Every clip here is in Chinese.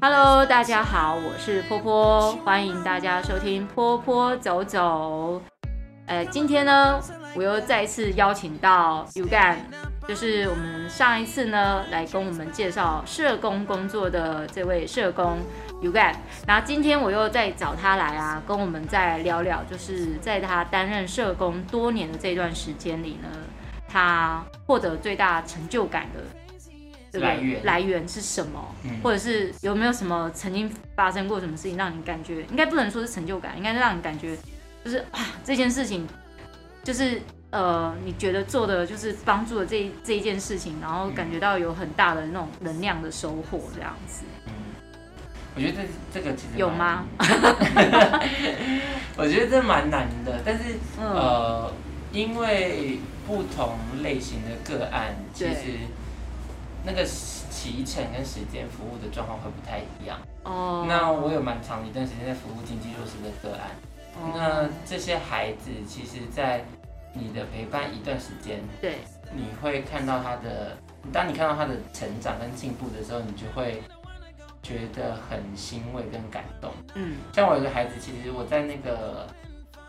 Hello，大家好，我是波波，欢迎大家收听波波走走。呃，今天呢，我又再次邀请到 Ugan，就是我们上一次呢来跟我们介绍社工工作的这位社工 Ugan，然后今天我又再找他来啊，跟我们再聊聊，就是在他担任社工多年的这段时间里呢，他获得最大成就感的。来源来源是什么？嗯、或者是有没有什么曾经发生过什么事情，让你感觉应该不能说是成就感，应该是让你感觉就是啊这件事情就是呃你觉得做的就是帮助了这这一件事情，然后感觉到有很大的那种能量的收获这样子。嗯，我觉得这这个其实有吗？我觉得这蛮难的，但是、嗯、呃因为不同类型的个案其实。那个期程跟时间服务的状况会不太一样。哦。Oh. 那我有蛮长一段时间在服务经济弱势的个案。Oh. 那这些孩子，其实，在你的陪伴一段时间，对，你会看到他的，当你看到他的成长跟进步的时候，你就会觉得很欣慰跟感动。嗯。像我有个孩子，其实我在那个。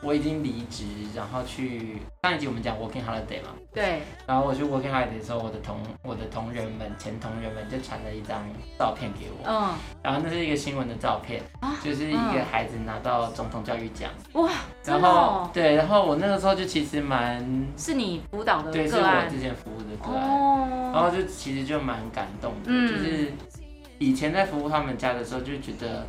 我已经离职，然后去上一集我们讲 working holiday 嘛，对。然后我去 working holiday 的时候，我的同我的同仁们、前同仁们就传了一张照片给我，嗯。然后那是一个新闻的照片，啊、就是一个孩子拿到总统教育奖，哇。然后、哦、对，然后我那个时候就其实蛮是你辅导的对，是我之前服务的个案，哦、然后就其实就蛮感动的，嗯、就是以前在服务他们家的时候就觉得。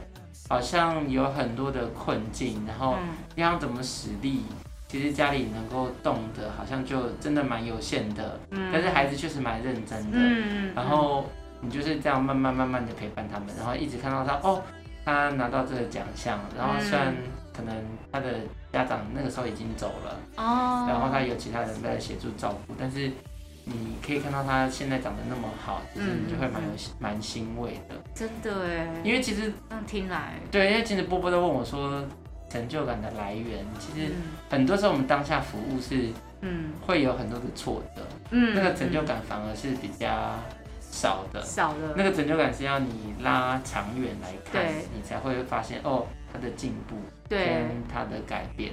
好像有很多的困境，然后你要怎么使力？其实家里能够动的，好像就真的蛮有限的。嗯，但是孩子确实蛮认真的。嗯，然后你就是这样慢慢慢慢的陪伴他们，然后一直看到他哦，他拿到这个奖项，然后虽然可能他的家长那个时候已经走了，哦，然后他有其他人在协助照顾，但是。你可以看到他现在长得那么好，就是你就会蛮有蛮欣慰的。真的哎，因为其实嗯，听来对，因为其实波波都问我说，成就感的来源，其实很多时候我们当下服务是嗯，会有很多的挫折，嗯，那个成就感反而是比较少的，少的。那个成就感是要你拉长远来看，你才会发现哦，他的进步，对，跟他的改变。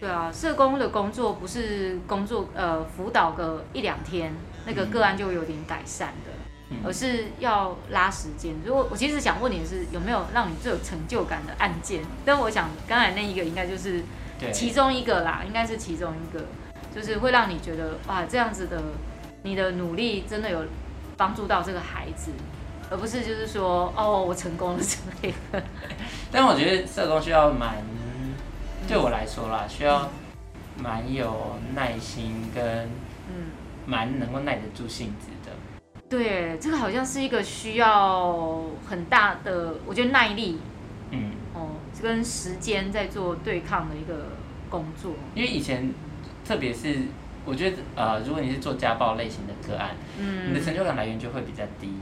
对啊，社工的工作不是工作，呃，辅导个一两天，那个个案就有点改善的，嗯、而是要拉时间。如果我其实想问你的是，有没有让你最有成就感的案件？但我想刚才那一个应该就是其中一个啦，对应该是其中一个，就是会让你觉得哇，这样子的你的努力真的有帮助到这个孩子，而不是就是说哦，我成功了之类的。但我觉得社工需要蛮。对我来说啦，需要蛮有耐心跟嗯，蛮能够耐得住性子的。对，这个好像是一个需要很大的，我觉得耐力，嗯，哦，跟时间在做对抗的一个工作。因为以前，特别是我觉得呃，如果你是做家暴类型的个案，嗯，你的成就感来源就会比较低。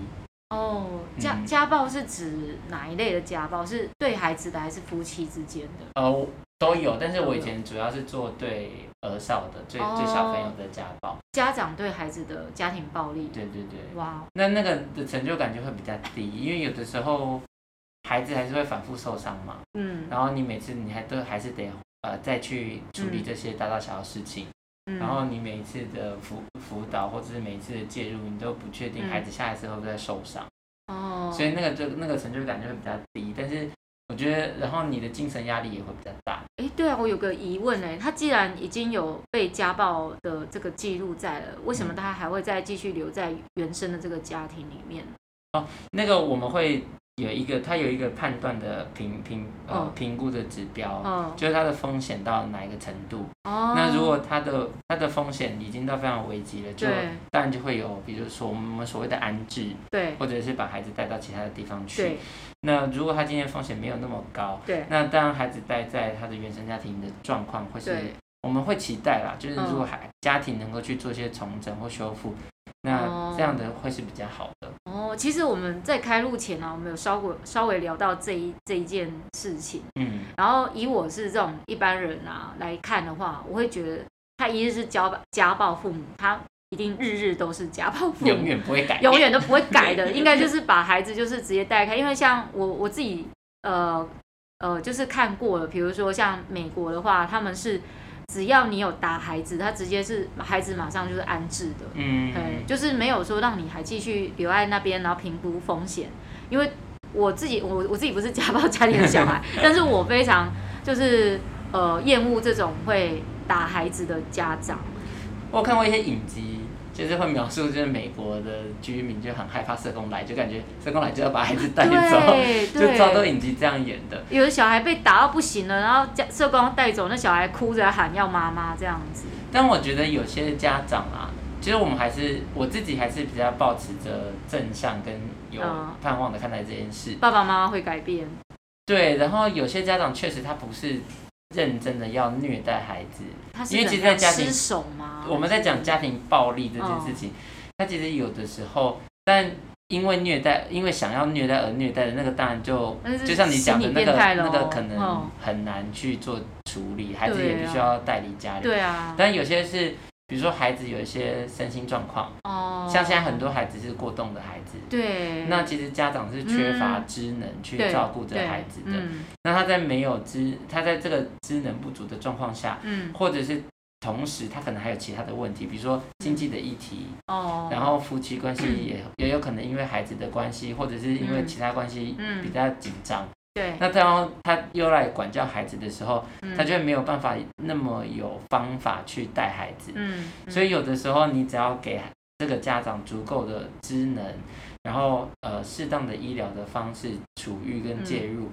哦，家家暴是指哪一类的家暴？是对孩子的还是夫妻之间的？哦。都有，但是我以前主要是做对儿少的，最最小朋友的家暴，家长对孩子的家庭暴力。对对对，哇，那那个的成就感就会比较低，因为有的时候孩子还是会反复受伤嘛，嗯，然后你每次你还都还是得呃再去处理这些大大小小事情，嗯，然后你每一次的辅辅导或者是每一次的介入，你都不确定孩子下一次会不会受伤，哦，所以那个就那个成就感就会比较低，但是。我觉得，然后你的精神压力也会比较大。哎，对啊，我有个疑问哎，他既然已经有被家暴的这个记录在了，为什么他还会再继续留在原生的这个家庭里面？哦，那个我们会。有一个，他有一个判断的评评呃评估的指标，哦、就是他的风险到哪一个程度。哦、那如果他的他的风险已经到非常危机了，就当然就会有，比如说我们所谓的安置，对，或者是把孩子带到其他的地方去。那如果他今天风险没有那么高，对，那当然孩子待在他的原生家庭的状况会是，我们会期待啦，就是如果孩家庭能够去做一些重整或修复，那这样的会是比较好其实我们在开录前呢、啊，我们有稍微稍微聊到这一这一件事情。嗯，然后以我是这种一般人啊来看的话，我会觉得他一日是家暴家暴父母，他一定日日都是家暴父母，永远不会改，永远都不会改的。应该就是把孩子就是直接带开，因为像我我自己呃呃就是看过了，比如说像美国的话，他们是只要你有打孩子，他直接是孩子马上就是安置的，嗯，就是没有说让你还继续留在那边，然后评估风险。因为我自己我我自己不是家暴家庭的小孩，但是我非常就是呃厌恶这种会打孩子的家长。我看过一些影集，就是会描述，就是美国的居民就很害怕社工来，就感觉社工来就要把孩子带走，就超多影集这样演的。有的小孩被打到不行了，然后家社工带走，那小孩哭着喊要妈妈这样子。但我觉得有些家长啊，其实我们还是我自己还是比较保持着正向跟有盼望的看待这件事。爸爸妈妈会改变。对，然后有些家长确实他不是。认真的要虐待孩子，因为其实，在家庭，我们在讲家庭暴力这件事情，他其实有的时候，但因为虐待，因为想要虐待而虐待的那个，当然就就像你讲的那个，那个可能很难去做处理，孩子也必须要带离家里。对啊，但有些是。比如说孩子有一些身心状况，哦，像现在很多孩子是过动的孩子，对，那其实家长是缺乏知能去照顾这孩子的，嗯、那他在没有知，他在这个知能不足的状况下，嗯，或者是同时他可能还有其他的问题，比如说经济的议题，哦，然后夫妻关系也也有可能因为孩子的关系，或者是因为其他关系比较紧张。对，那当他又来管教孩子的时候，嗯、他就没有办法那么有方法去带孩子。嗯，嗯，所以有的时候你只要给这个家长足够的知能，然后呃适当的医疗的方式处遇跟介入，嗯、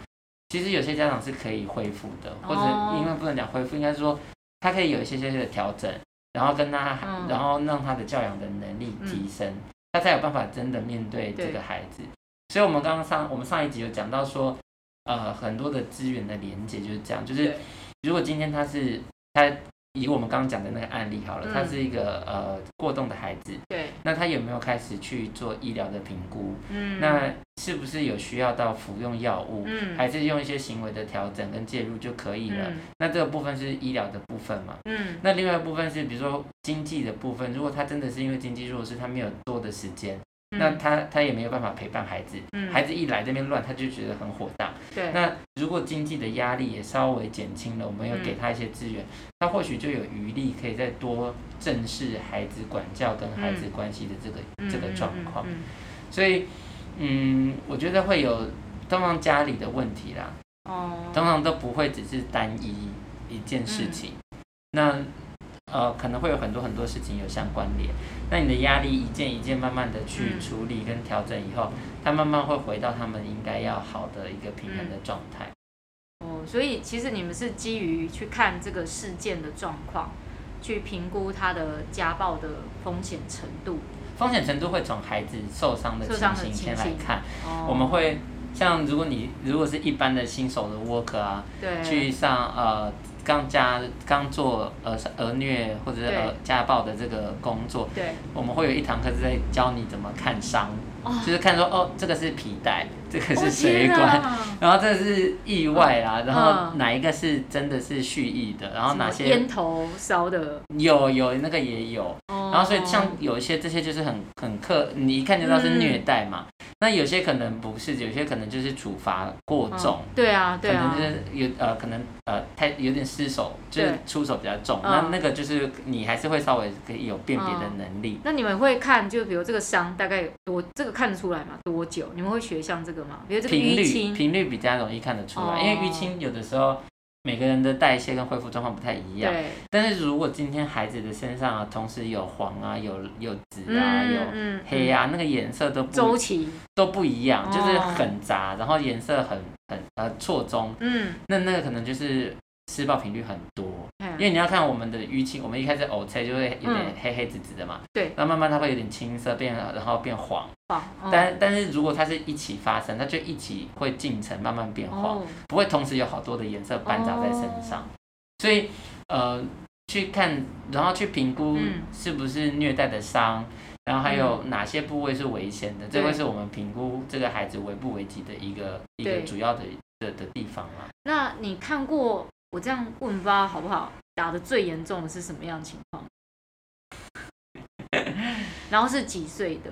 其实有些家长是可以恢复的，或者因为不能讲恢复，应该说他可以有一些些的调整，然后跟他，嗯、然后让他的教养的能力提升，嗯、他才有办法真的面对这个孩子。所以我们刚刚上我们上一集有讲到说。呃，很多的资源的连接就是这样，就是如果今天他是他以我们刚刚讲的那个案例好了，嗯、他是一个呃过动的孩子，对，那他有没有开始去做医疗的评估？嗯，那是不是有需要到服用药物？嗯，还是用一些行为的调整跟介入就可以了？嗯、那这个部分是医疗的部分嘛？嗯，那另外一部分是比如说经济的部分，如果他真的是因为经济弱势，他没有多的时间。那他他也没有办法陪伴孩子，嗯、孩子一来这边乱，他就觉得很火大。对。那如果经济的压力也稍微减轻了，我们有给他一些资源，嗯、他或许就有余力可以再多正视孩子管教跟孩子关系的这个、嗯、这个状况。所以，嗯，我觉得会有通常家里的问题啦。哦。通常都不会只是单一一件事情。嗯、那。呃，可能会有很多很多事情有相关联，那你的压力一件一件慢慢的去处理跟调整以后，他慢慢会回到他们应该要好的一个平衡的状态。哦，所以其实你们是基于去看这个事件的状况，去评估他的家暴的风险程度。风险程度会从孩子受伤的情形先来看，我们会像如果你如果是一般的新手的 worker 啊，对，去上呃。刚家刚做呃儿虐或者是呃家暴的这个工作，对，我们会有一堂课是在教你怎么看伤，哦、就是看说哦，这个是皮带，这个是水管，哦、然后这个是意外啊，嗯、然后哪一个是真的是蓄意的，然后哪些烟头烧的，有有那个也有，哦、然后所以像有一些这些就是很很刻，你一看就知道是虐待嘛。嗯。那有些可能不是，有些可能就是处罚过重，嗯、对啊，对啊，可能就是有呃，可能呃太有点失手，就是出手比较重，那那个就是你还是会稍微可以有辨别的能力、嗯。那你们会看，就比如这个伤大概多，这个看得出来吗？多久？你们会学像这个吗？比如这个频率，频率比较容易看得出来，哦、因为淤青有的时候。每个人的代谢跟恢复状况不太一样，对。但是如果今天孩子的身上啊，同时有黄啊，有有紫啊，嗯、有黑啊，嗯、那个颜色都不周期都不一样，就是很杂，然后颜色很很呃错综，嗯，那那个可能就是。施暴频率很多，因为你要看我们的淤青，我们一开始瘀青就会有点黑黑紫紫的嘛，对，那慢慢它会有点青色变，然后变黄，但但是如果它是一起发生，它就一起会进程慢慢变黄，不会同时有好多的颜色 band 杂在身上，所以呃去看，然后去评估是不是虐待的伤，然后还有哪些部位是危险的，这会是我们评估这个孩子危不危急的一个一个主要的的的地方啊。那你看过？我这样问不知道好不好？打的最严重的是什么样的情况？然后是几岁的？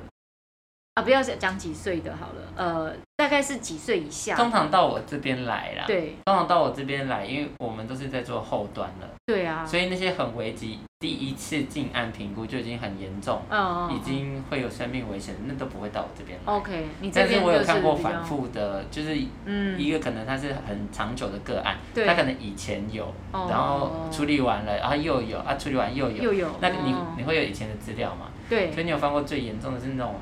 啊，不要讲几岁的好了，呃，大概是几岁以下。通常到我这边来啦。对。通常到我这边来，因为我们都是在做后端的。对啊。所以那些很危急，第一次进案评估就已经很严重，嗯，已经会有生命危险，那都不会到我这边来。OK，你但是我有看过反复的，就是嗯，一个可能他是很长久的个案，对，他可能以前有，然后处理完了，然后又有，啊，处理完又有，又有。那你你会有以前的资料吗？对。所以你有翻过最严重的是那种。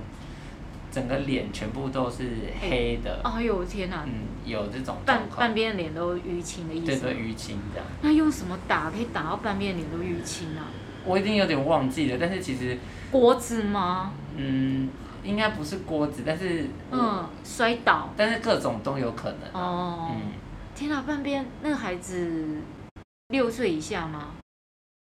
整个脸全部都是黑的。哎呦天哪！嗯，有这种半半边脸都淤青的意思。对对，淤青这样。那用什么打可以打到半边脸都淤青啊？我已经有点忘记了，但是其实。锅子吗？嗯，应该不是锅子，但是。嗯，摔倒。但是各种都有可能。哦。嗯。天哪，半边那个孩子六岁以下吗？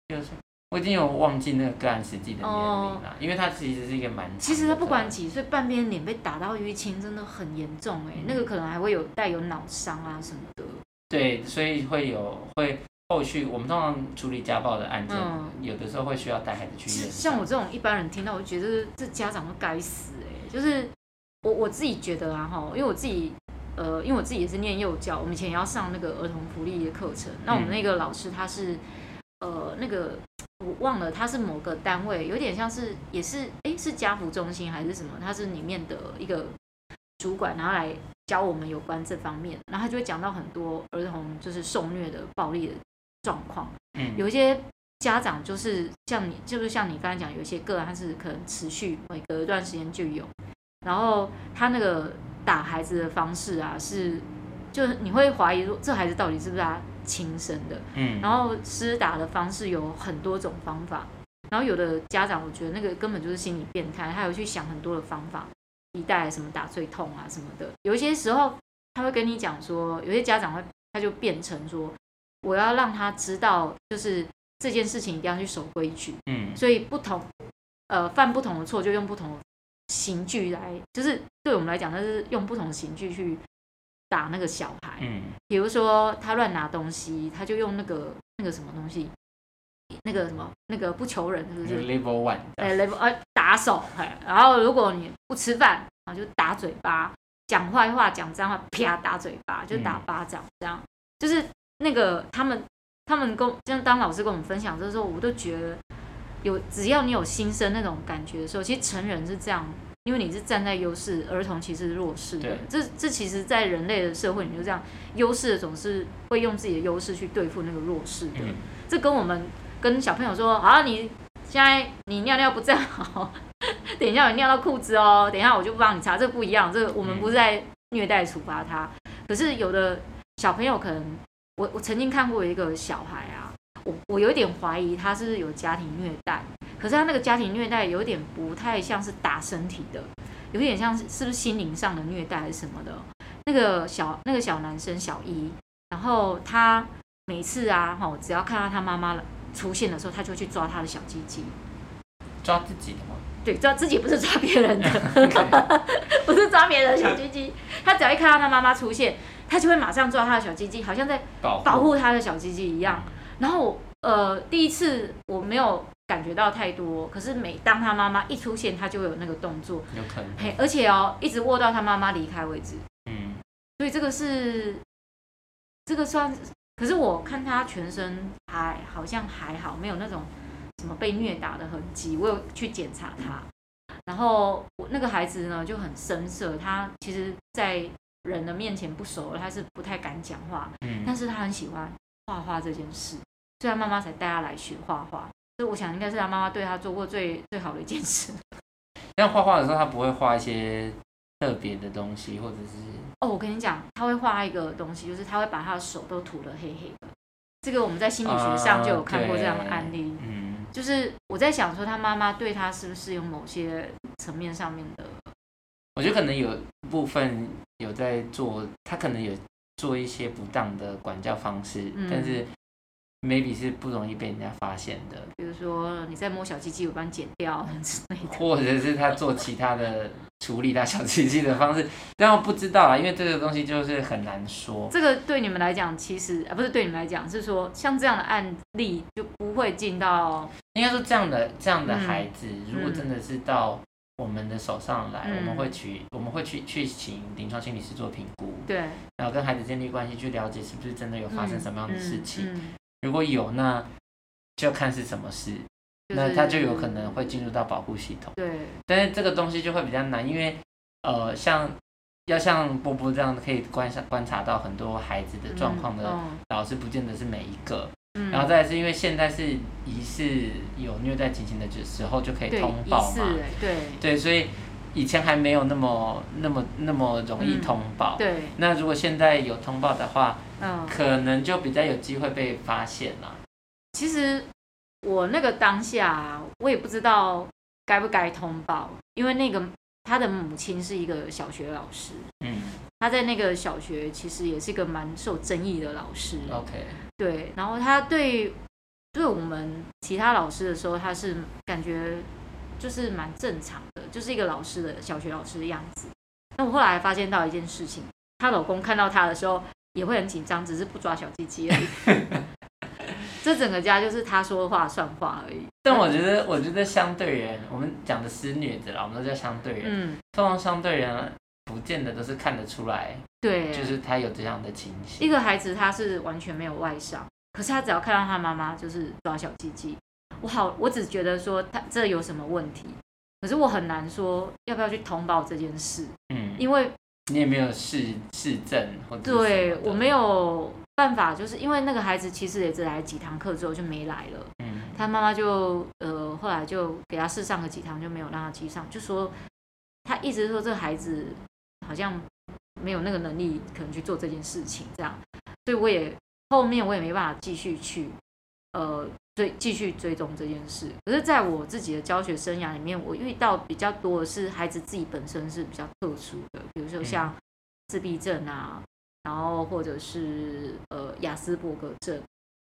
六岁。我已经有忘记那个个案实际的年龄了，哦、因为他其实是一个蛮……其实他不管几岁，半边脸被打到淤青，真的很严重哎，嗯、那个可能还会有带有脑伤啊什么的。对，所以会有会后续，我们通常处理家暴的案件，嗯、有的时候会需要带孩子去医院。像我这种一般人听到，我就觉得这家长都该死哎，就是我我自己觉得啊哈，因为我自己呃，因为我自己也是念幼教，我们以前也要上那个儿童福利的课程，那我们那个老师他是。呃，那个我忘了，他是某个单位，有点像是，也是，哎，是家福中心还是什么？他是里面的一个主管，然后来教我们有关这方面，然后他就会讲到很多儿童就是受虐的暴力的状况。嗯，有一些家长就是像你，就是像你刚才讲，有一些个案他是可能持续每隔一段时间就有，然后他那个打孩子的方式啊，是就是你会怀疑说，这孩子到底是不是他？亲生的，嗯，然后施打的方式有很多种方法，然后有的家长我觉得那个根本就是心理变态，他有去想很多的方法，一代什么打最痛啊什么的，有一些时候他会跟你讲说，有些家长会他就变成说，我要让他知道，就是这件事情一定要去守规矩，嗯，所以不同，呃，犯不同的错就用不同的刑具来，就是对我们来讲，那是用不同的刑具去。打那个小孩，嗯，比如说他乱拿东西，他就用那个那个什么东西，那个什么那个不求人是不是？Level one，哎，Level 哎，打手，哎，然后如果你不吃饭，然后，就打嘴巴，讲坏话，讲脏话，啪打嘴巴，就打巴掌，这样，就是那个他们他们跟就当老师跟我们分享的时候，我都觉得有只要你有心生那种感觉的时候，其实成人是这样。因为你是站在优势，儿童其实是弱势的。对这这其实，在人类的社会，你就这样，优势的总是会用自己的优势去对付那个弱势的。嗯、这跟我们跟小朋友说，啊，你现在你尿尿不站好，等一下我尿到裤子哦，等一下我就不帮你擦，这不一样。这个我们不是在虐待处罚他。嗯、可是有的小朋友可能，我我曾经看过一个小孩啊，我我有一点怀疑他是不是有家庭虐待。可是他那个家庭虐待有点不太像是打身体的，有点像是是不是心灵上的虐待还是什么的？那个小那个小男生小一，然后他每次啊，哈，只要看到他妈妈出现的时候，他就去抓他的小鸡鸡，抓自己的吗？对，抓自己不是抓别人的，不是抓别人的小鸡鸡。他只要一看到他妈妈出现，他就会马上抓他的小鸡鸡，好像在保护他的小鸡鸡一样。然后呃，第一次我没有。感觉到太多，可是每当他妈妈一出现，他就会有那个动作，有可能，嘿，而且哦，一直握到他妈妈离开为止。嗯，所以这个是，这个算，可是我看他全身还好像还好，没有那种什么被虐打的痕迹。我有去检查他，然后我那个孩子呢就很生涩，他其实，在人的面前不熟，他是不太敢讲话。嗯，但是他很喜欢画画这件事，所以他妈妈才带他来学画画。这我想应该是他妈妈对他做过最最好的一件事。像画画的时候，他不会画一些特别的东西，或者是……哦，我跟你讲，他会画一个东西，就是他会把他的手都涂得黑黑的。这个我们在心理学上就有看过这样的案例。啊、嗯，就是我在想说，他妈妈对他是不是有某些层面上面的？我觉得可能有部分有在做，他可能有做一些不当的管教方式，嗯、但是。Maybe 是不容易被人家发现的。比如说你在摸小鸡鸡，我帮你剪掉之类的，或者是他做其他的处理他小鸡鸡的方式，但我不知道啦，因为这个东西就是很难说。这个对你们来讲，其实啊不是对你们来讲，是说像这样的案例就不会进到，应该说这样的这样的孩子，嗯、如果真的是到。我们的手上来，嗯、我们会去，我们会去去请临床心理师做评估，对，然后跟孩子建立关系，去了解是不是真的有发生什么样的事情。如果有，那就看是什么事，就是、那他就有可能会进入到保护系统。对，但是这个东西就会比较难，因为呃，像要像波波这样可以观察观察到很多孩子的状况的老师，不见得是每一个。嗯、然后再来是因为现在是疑似有虐待情形的时候就可以通报嘛，对。对，所以以前还没有那么那么那么容易通报。嗯、对，那如果现在有通报的话，嗯，可能就比较有机会被发现了。其实我那个当下，我也不知道该不该通报，因为那个他的母亲是一个小学老师，嗯。他在那个小学其实也是一个蛮受争议的老师。OK。对，然后他对对我们其他老师的时候，他是感觉就是蛮正常的，就是一个老师的小学老师的样子。那我后来发现到一件事情，她老公看到她的时候也会很紧张，只是不抓小鸡鸡而已。这整个家就是她说话算话而已。但我觉得，我觉得相对人，我们讲的施虐者啦，我们都叫相对人。嗯。通常相对人。不见得都是看得出来，对，就是他有这样的情形。一个孩子他是完全没有外伤，可是他只要看到他妈妈就是抓小鸡鸡，我好，我只觉得说他这有什么问题，可是我很难说要不要去通报这件事，嗯，因为你也没有事事证或者对我没有办法，就是因为那个孩子其实也只来几堂课之后就没来了，嗯，他妈妈就呃后来就给他试上个几堂就没有让他继续上，就说他一直说这个孩子。好像没有那个能力，可能去做这件事情，这样，所以我也后面我也没办法继续去，呃，追继续追踪这件事。可是，在我自己的教学生涯里面，我遇到比较多的是孩子自己本身是比较特殊的，比如说像自闭症啊，然后或者是呃雅斯伯格症，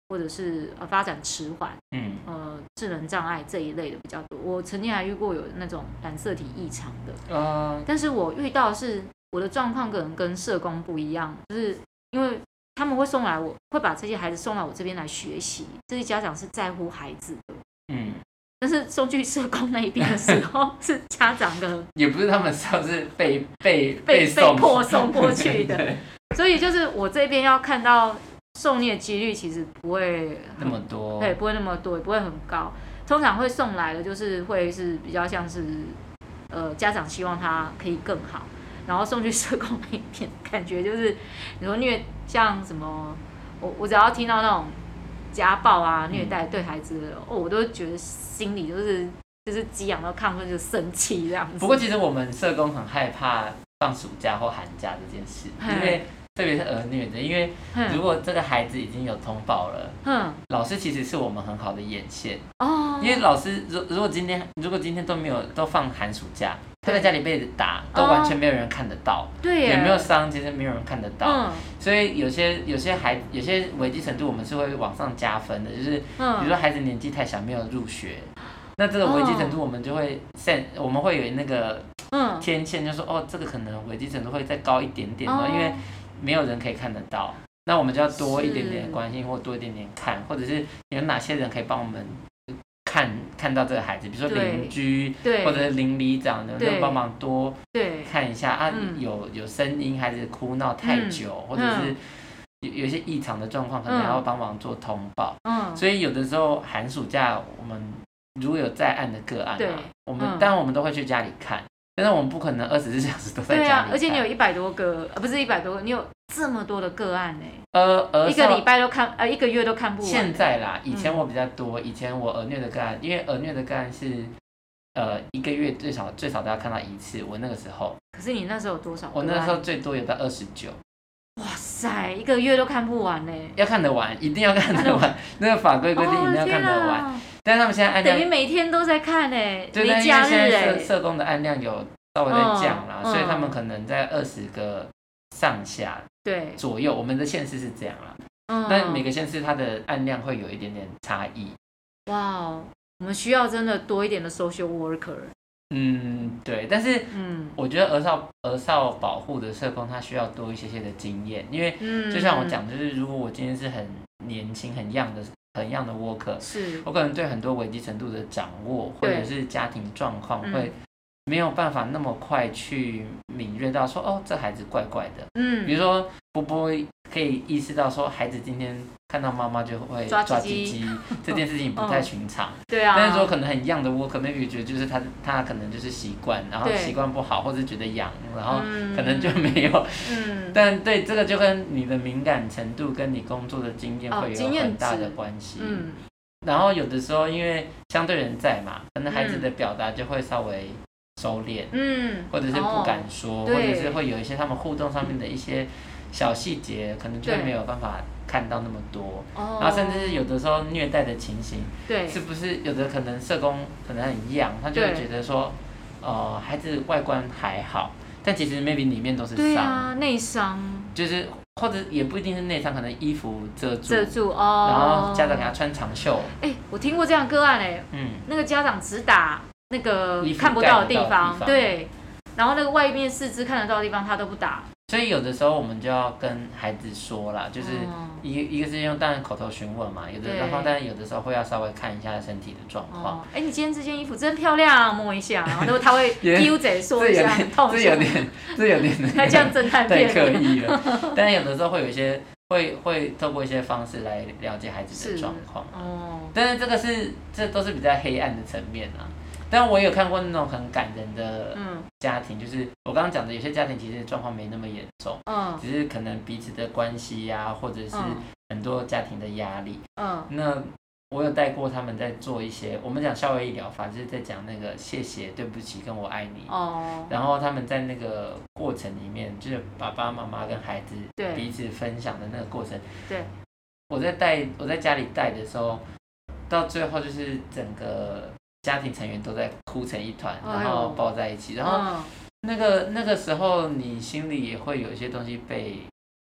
或者是呃发展迟缓，嗯，呃智能障碍这一类的比较多。我曾经还遇过有那种染色体异常的，呃，但是我遇到是。我的状况可能跟社工不一样，就是因为他们会送来我，我会把这些孩子送来我这边来学习。这些家长是在乎孩子的，嗯。但是送去社工那一边的时候，是家长的，也不是他们说是被被被被迫送过去的。所以就是我这边要看到受虐几率其实不会那么多，对，不会那么多，也不会很高。通常会送来的就是会是比较像是，呃，家长希望他可以更好。然后送去社工那边，感觉就是你说虐像什么，我我只要听到那种家暴啊、虐待对孩子的，嗯、哦，我都觉得心里就是就是激昂到亢奋，就生气这样子。不过其实我们社工很害怕放暑假或寒假这件事，因为特别是儿虐的，因为如果这个孩子已经有通报了，嗯，老师其实是我们很好的眼线哦，因为老师如如果今天如果今天都没有都放寒暑假。他在家里被打，都完全没有人看得到，对，也没有伤，其实没有人看得到。嗯，所以有些有些孩有些危机程度，我们是会往上加分的，就是比如说孩子年纪太小没有入学，那这个危机程度我们就会 set，我们会有那个嗯天线，就说哦，这个可能危机程度会再高一点点哦，因为没有人可以看得到，那我们就要多一点点关心，或多一点点看，或者是有哪些人可以帮我们。看看到这个孩子，比如说邻居，或者是邻里长能不，能帮忙多看一下啊，有有声音，孩子哭闹太久，或者是有有一些异常的状况，可能还要帮忙做通报。嗯，所以有的时候寒暑假我们如果有在案的个案啊，我们当然我们都会去家里看。但是我们不可能二十四小时都在家里。对啊，而且你有一百多个，呃，不是一百多个，你有这么多的个案呢。呃，呃，一个礼拜都看，呃，一个月都看不完。现在啦，以前我比较多，以前我儿虐的个案，因为儿虐的个案是，呃，一个月最少最少都要看到一次。我那个时候。可是你那时候有多少？我那时候最多有到二十九。哇塞，一个月都看不完呢。要看得完，一定要看得完。那个法规规定一定要看得完。但他们现在按量等于每天都在看呢，对，没假日哎。社社工的案量有。稍微在降啦，所以他们可能在二十个上下，对左右。我们的县市是这样啦，嗯，但每个县市它的案量会有一点点差异。哇哦，我们需要真的多一点的 social worker。嗯，对，但是，嗯，我觉得儿少儿少保护的社工他需要多一些些的经验，因为，就像我讲，就是如果我今天是很年轻、很 young 的、很 young 的 worker，是我可能对很多危机程度的掌握，或者是家庭状况会。没有办法那么快去敏锐到说哦，这孩子怪怪的。嗯，比如说波波可以意识到说，孩子今天看到妈妈就会抓鸡鸡，这件事情不太寻常。对啊。但是说可能很痒的，我可能 maybe 觉得就是他他可能就是习惯，然后习惯不好，或者觉得痒，然后可能就没有。嗯。但对这个就跟你的敏感程度跟你工作的经验会有很大的关系。嗯。然后有的时候因为相对人在嘛，可能孩子的表达就会稍微。收敛，嗯，或者是不敢说，哦、或者是会有一些他们互动上面的一些小细节，可能就没有办法看到那么多，哦、然后甚至是有的时候虐待的情形，对，是不是有的可能社工可能很痒，他就会觉得说，对。呃，孩子外观还好，但其实 maybe 里面都是伤，啊，内伤，就是或者也不一定是内伤，可能衣服遮住，遮住哦，然后家长给他穿长袖，哎、欸，我听过这样个案哎，嗯，那个家长只打。那个看不到的地方，对，然后那个外面四肢看得到的地方，他都不打。所以有的时候我们就要跟孩子说啦，就是一一个是用当然口头询问嘛，有的然后当然有的时候会要稍微看一下身体的状况。哎，你今天这件衣服真漂亮，摸一下，然后他会 丢嘴说 一下，这有点，这有点，他这样侦探片太刻意了。但是有的时候会有一些会会透过一些方式来了解孩子的状况。哦，但是这个是这都是比较黑暗的层面啊。但我有看过那种很感人的家庭，嗯、就是我刚刚讲的，有些家庭其实状况没那么严重，嗯，只是可能彼此的关系呀、啊，或者是很多家庭的压力，嗯，那我有带过他们在做一些，我们讲校外医疗法，就是在讲那个谢谢、对不起跟我爱你，哦，然后他们在那个过程里面，就是爸爸妈妈跟孩子彼此分享的那个过程，对，我在带我在家里带的时候，到最后就是整个。家庭成员都在哭成一团，然后抱在一起，然后那个那个时候，你心里也会有一些东西被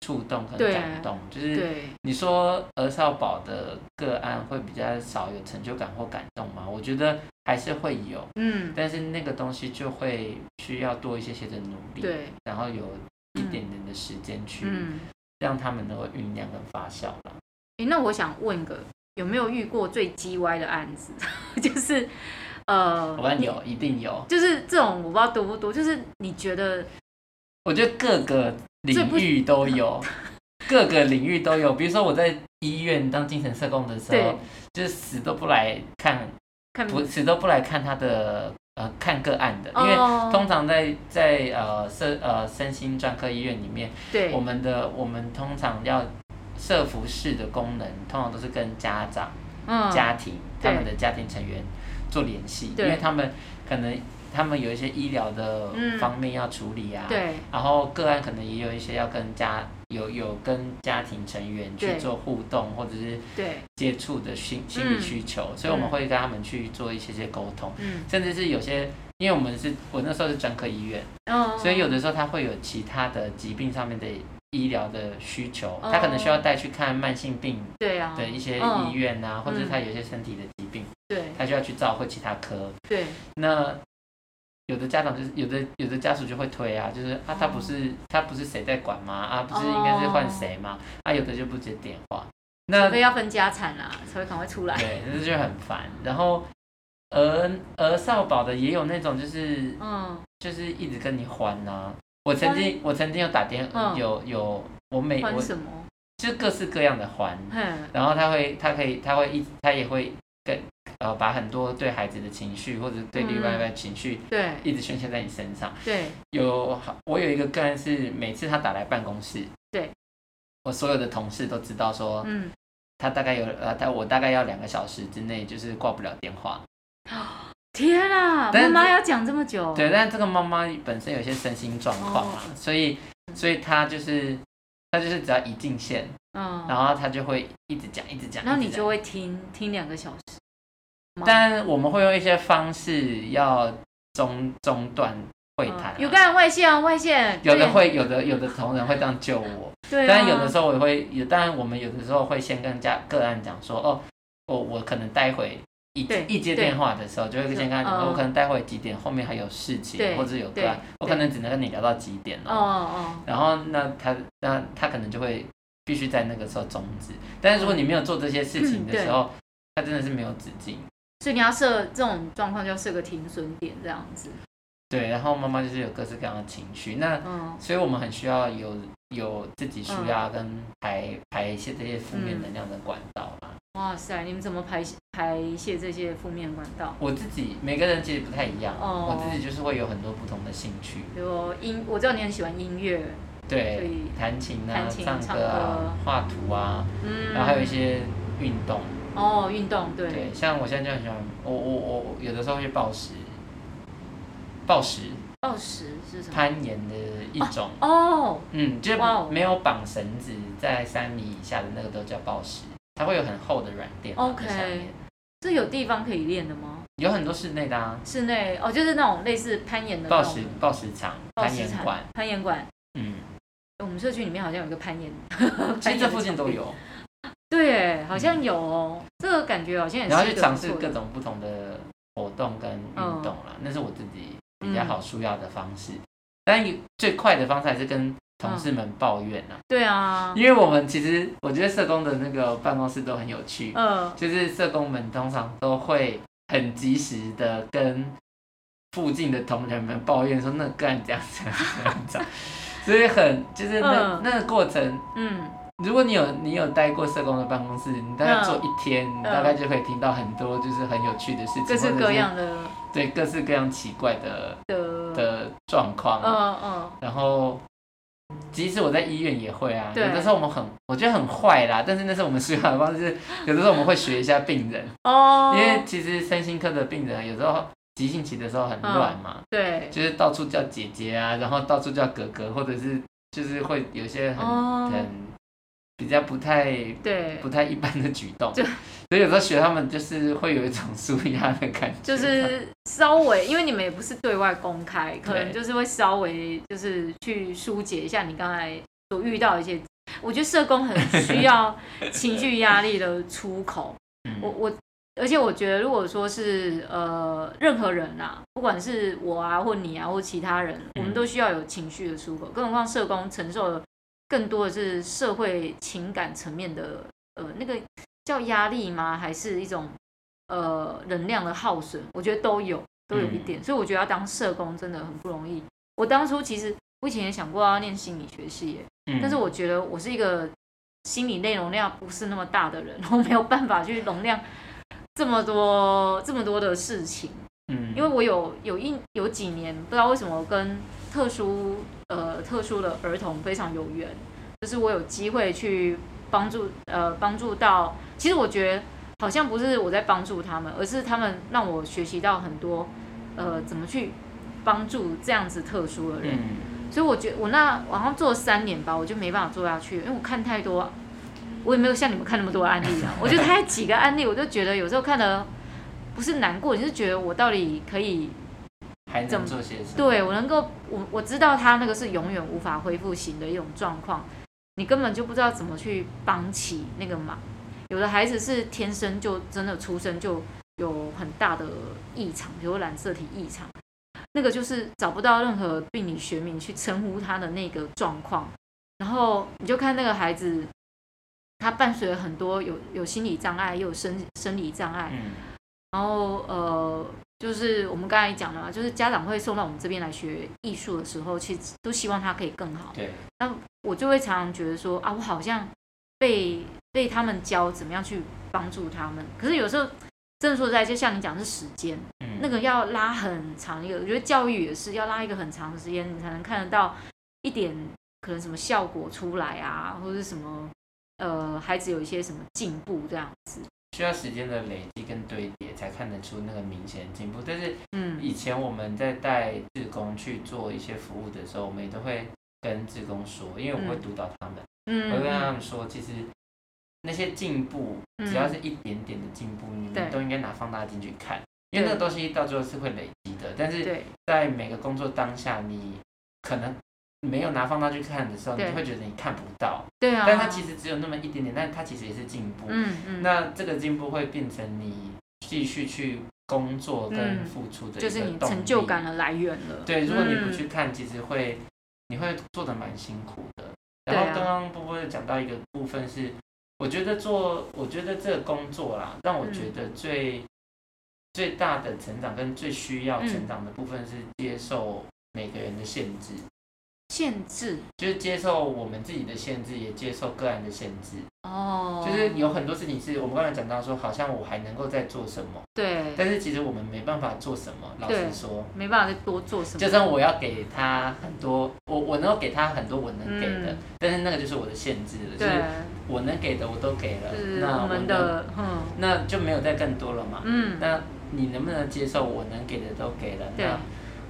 触动和感动。就是你说儿少保的个案会比较少有成就感或感动吗？我觉得还是会有，嗯，但是那个东西就会需要多一些些的努力，对，然后有一点点的时间去让他们能够酝酿跟发酵了。诶，那我想问个。有没有遇过最鸡歪的案子？就是，呃，我们有，一定有。就是这种，我不知道多不多。就是你觉得？我觉得各个领域都 有，各个领域都有。比如说我在医院当精神社工的时候，就是死都不来看，看不死都不来看他的呃看个案的，因为通常在在呃身呃身心专科医院里面，对我们的我们通常要。社服室的功能通常都是跟家长、嗯、家庭、他们的家庭成员做联系，因为他们可能他们有一些医疗的方面要处理啊，嗯、对，然后个案可能也有一些要跟家有有跟家庭成员去做互动或者是接触的心心理需求，嗯、所以我们会跟他们去做一些些沟通，嗯、甚至是有些，因为我们是我那时候是专科医院，嗯、所以有的时候他会有其他的疾病上面的。医疗的需求，他可能需要带去看慢性病，对啊，的一些医院啊，或者他有些身体的疾病，对，他需要去照或其他科，对。那有的家长就是有的有的家属就会推啊，就是啊他不是他不是谁在管吗？啊不是应该是换谁吗？啊有的就不接电话，那除非要分家产啦，才会赶快出来。对，这就很烦。然后儿儿少保的也有那种就是嗯，就是一直跟你还呐。我曾经，我曾经有打电话，有有，我每我就各式各样的还，然后他会，他可以，他会一，他也会跟呃，把很多对孩子的情绪或者对另外一半情绪，对，一直宣泄在你身上。对，有我有一个个案是，每次他打来办公室，对，我所有的同事都知道说，嗯，他大概有呃，他我大概要两个小时之内就是挂不了电话。天啊！妈妈要讲这么久？对，但这个妈妈本身有些身心状况嘛，哦、所以，所以她就是，她就是只要一进线，嗯，然后她就会一直讲，一直讲，然后你就会听听两个小时。但我们会用一些方式要中中断，会谈。有个人外线啊，外线。有的会，有的有的同仁会这样救我。对。但有的时候我也会，有当然我们有的时候会先跟家个案讲说，哦，我我可能待会一一接电话的时候，就会先跟他讲，我可能待会几点，后面还有事情，或者有个案，我可能只能跟你聊到几点哦。哦。然后那他那他可能就会必须在那个时候终止。但是如果你没有做这些事情的时候，他真的是没有止境。所以你要设这种状况，就要设个停损点这样子。对，然后妈妈就是有各式各样的情绪，那、嗯、所以我们很需要有有自己舒压跟排、嗯、排泄这些负面能量的管道啦。哇塞，你们怎么排排泄这些负面管道？我自己每个人其实不太一样，哦、我自己就是会有很多不同的兴趣。比如音，我知道你很喜欢音乐，对，弹琴啊，琴唱歌啊，画图啊，嗯，然后还有一些运动。哦，运动对。对，像我现在就很喜欢，我我我有的时候会暴食，暴食。暴食是什么？攀岩的一种哦。嗯，就没有绑绳子，在三米以下的那个都叫抱石，它会有很厚的软垫。OK，这有地方可以练的吗？有很多室内的啊。室内哦，就是那种类似攀岩的抱石暴石场、攀岩馆、攀岩馆。嗯，我们社区里面好像有一个攀岩，其实这附近都有。对，好像有哦。这个感觉好像也是。然后去尝试各种不同的活动跟运动啦，那是我自己。比较好舒压的方式，嗯、但最快的方式还是跟同事们抱怨呐、啊。对啊，因为我们其实我觉得社工的那个办公室都很有趣，嗯，就是社工们通常都会很及时的跟附近的同仁们抱怨说那个案这样这样这样，所以很就是那、嗯、那个过程，嗯。如果你有你有待过社工的办公室，你大概做一天，嗯、你大概就可以听到很多就是很有趣的事情，各式各样的，对各式各样奇怪的的。的状况。嗯嗯。然后，即使我在医院也会啊，有的时候我们很，我觉得很坏啦，但是那是我们思考的方式，有的时候我们会学一下病人。哦。因为其实身心科的病人有时候急性期的时候很乱嘛、嗯，对，就是到处叫姐姐啊，然后到处叫哥哥，或者是就是会有些很、哦、很。比较不太对，不太一般的举动，就所以有时候学他们就是会有一种舒压的感觉，就是稍微，因为你们也不是对外公开，可能就是会稍微就是去疏解一下你刚才所遇到的一些，我觉得社工很需要 情绪压力的出口。我我，而且我觉得如果说是呃任何人啊，不管是我啊或你啊或其他人，我们都需要有情绪的出口，更何况社工承受的。更多的是社会情感层面的，呃，那个叫压力吗？还是一种呃能量的耗损？我觉得都有，都有一点。嗯、所以我觉得要当社工真的很不容易。我当初其实我以前也想过要念心理学系，嗯、但是我觉得我是一个心理内容量不是那么大的人，我没有办法去容量这么多这么多的事情。嗯，因为我有有一有几年不知道为什么跟特殊。呃，特殊的儿童非常有缘，就是我有机会去帮助，呃，帮助到。其实我觉得好像不是我在帮助他们，而是他们让我学习到很多，呃，怎么去帮助这样子特殊的人。嗯、所以我觉得我那好像做了三年吧，我就没办法做下去，因为我看太多，我也没有像你们看那么多案例啊。我就 才几个案例，我就觉得有时候看的不是难过，就是觉得我到底可以。还能做些什么？对，我能够，我我知道他那个是永远无法恢复型的一种状况，你根本就不知道怎么去帮起那个忙。有的孩子是天生就真的出生就有很大的异常，比如染色体异常，那个就是找不到任何病理学名去称呼他的那个状况。然后你就看那个孩子，他伴随了很多有有心理障碍，又有生生理障碍，嗯、然后呃。就是我们刚才讲的嘛，就是家长会送到我们这边来学艺术的时候，其实都希望他可以更好。对。那我就会常常觉得说啊，我好像被被他们教怎么样去帮助他们。可是有时候真的说实在，就像你讲的是时间，嗯、那个要拉很长一个。我觉得教育也是要拉一个很长的时间，你才能看得到一点可能什么效果出来啊，或者是什么呃，孩子有一些什么进步这样子。需要时间的累积跟堆叠，才看得出那个明显进步。但是，嗯，以前我们在带志工去做一些服务的时候，我们也都会跟志工说，因为我会督导他们，嗯，我会跟他们说，其实那些进步，只要是一点点的进步，你们都应该拿放大镜去看。因为那个东西到最后是会累积的。但是在每个工作当下，你可能没有拿放大去看的时候，你会觉得你看不到。对啊。但它其实只有那么一点点，但它其实也是进步。嗯嗯。那这个进步会变成你继续去工作跟付出的一个动力，就是你成就感的来源了。对，如果你不去看，其实会你会做的蛮辛苦的。然后刚刚波波讲到一个部分是，我觉得做，我觉得这个工作啦，让我觉得最最大的成长跟最需要成长的部分是接受每个人的限制。限制就是接受我们自己的限制，也接受个案的限制。哦，就是有很多事情是我们刚才讲到说，好像我还能够再做什么。对。但是其实我们没办法做什么，老实说，没办法再多做什么。就算我要给他很多，我我能够给他很多我能给的，但是那个就是我的限制了。就是我能给的我都给了，那我们的嗯，那就没有再更多了嘛。嗯。那你能不能接受我能给的都给了？那。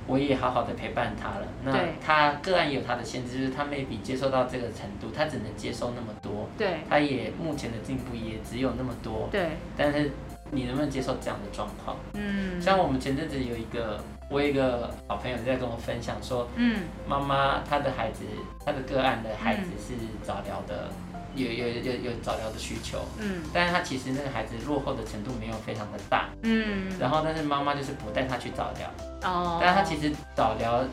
我也好好的陪伴他了。那他个案也有他的限制，就是他 maybe 接受到这个程度，他只能接受那么多。对。他也目前的进步也只有那么多。对。但是你能不能接受这样的状况？嗯。像我们前阵子有一个，我有一个好朋友在跟我分享说，嗯，妈妈她的孩子，她的个案的孩子是早疗的。有有有有早疗的需求，嗯，但是他其实那个孩子落后的程度没有非常的大，嗯，然后但是妈妈就是不带他去早疗，哦，但是他其实早疗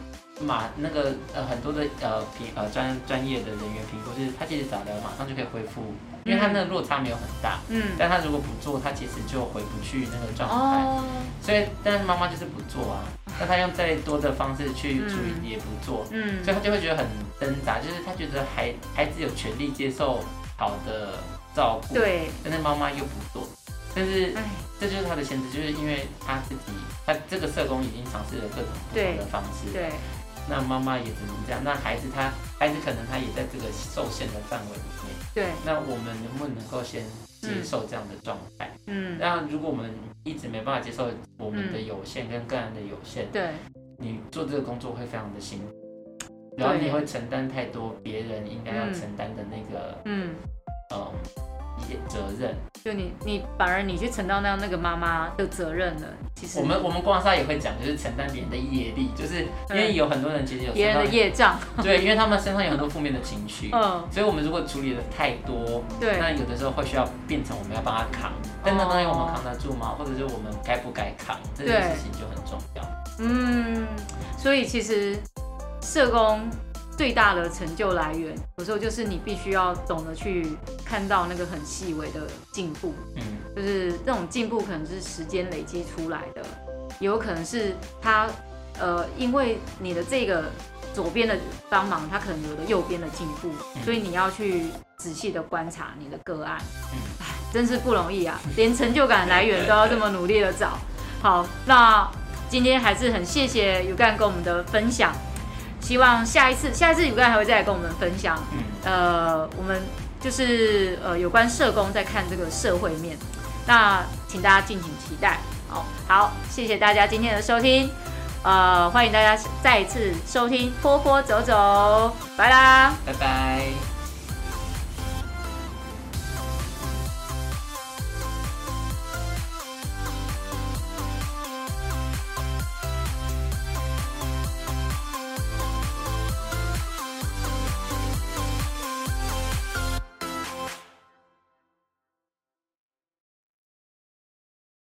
马那个呃很多的呃评呃专专业的人员评估是，他其实早疗马上就可以恢复，因为他那个落差没有很大，嗯，但他如果不做，他其实就回不去那个状态，哦，所以但是妈妈就是不做啊。那他用再多的方式去处理也不做，嗯，所以他就会觉得很挣扎，就是他觉得孩孩子有权利接受好的照顾，对，但是妈妈又不做，但是这就是他的限制，就是因为他自己，他这个社工已经尝试了各种不同的方式，对，那妈妈也只能这样，那孩子他孩子可能他也在这个受限的范围里面，对，那我们能不能够先接受这样的状态？嗯，那如果我们一直没办法接受我们的有限跟个人的有限，对，你做这个工作会非常的辛苦，然后你会承担太多别人应该要承担的那个，嗯，呃，一些责任。就你你反而你去承担那样那个妈妈的责任了。其实我们我们光沙也会讲，就是承担别人的业力，就是因为有很多人其实有别人的业障，对，因为他们身上有很多负面的情绪，嗯，所以我们如果处理的太多，对，那有的时候会需要变成我们要帮他扛。但那东西我们扛得住吗？或者是我们该不该扛？这件事情就很重要。嗯，所以其实社工最大的成就来源，有时候就是你必须要懂得去看到那个很细微的进步。嗯，就是这种进步可能是时间累积出来的，也有可能是他呃，因为你的这个左边的帮忙，他可能有的右边的进步，所以你要去仔细的观察你的个案。嗯。真是不容易啊，连成就感来源都要这么努力的找。好，那今天还是很谢谢 U-Gan 跟我们的分享，希望下一次，下一次有个人还会再来跟我们分享。呃，我们就是呃有关社工在看这个社会面，那请大家敬请期待。好，好，谢谢大家今天的收听，呃，欢迎大家再一次收听波波走走，拜啦，拜拜。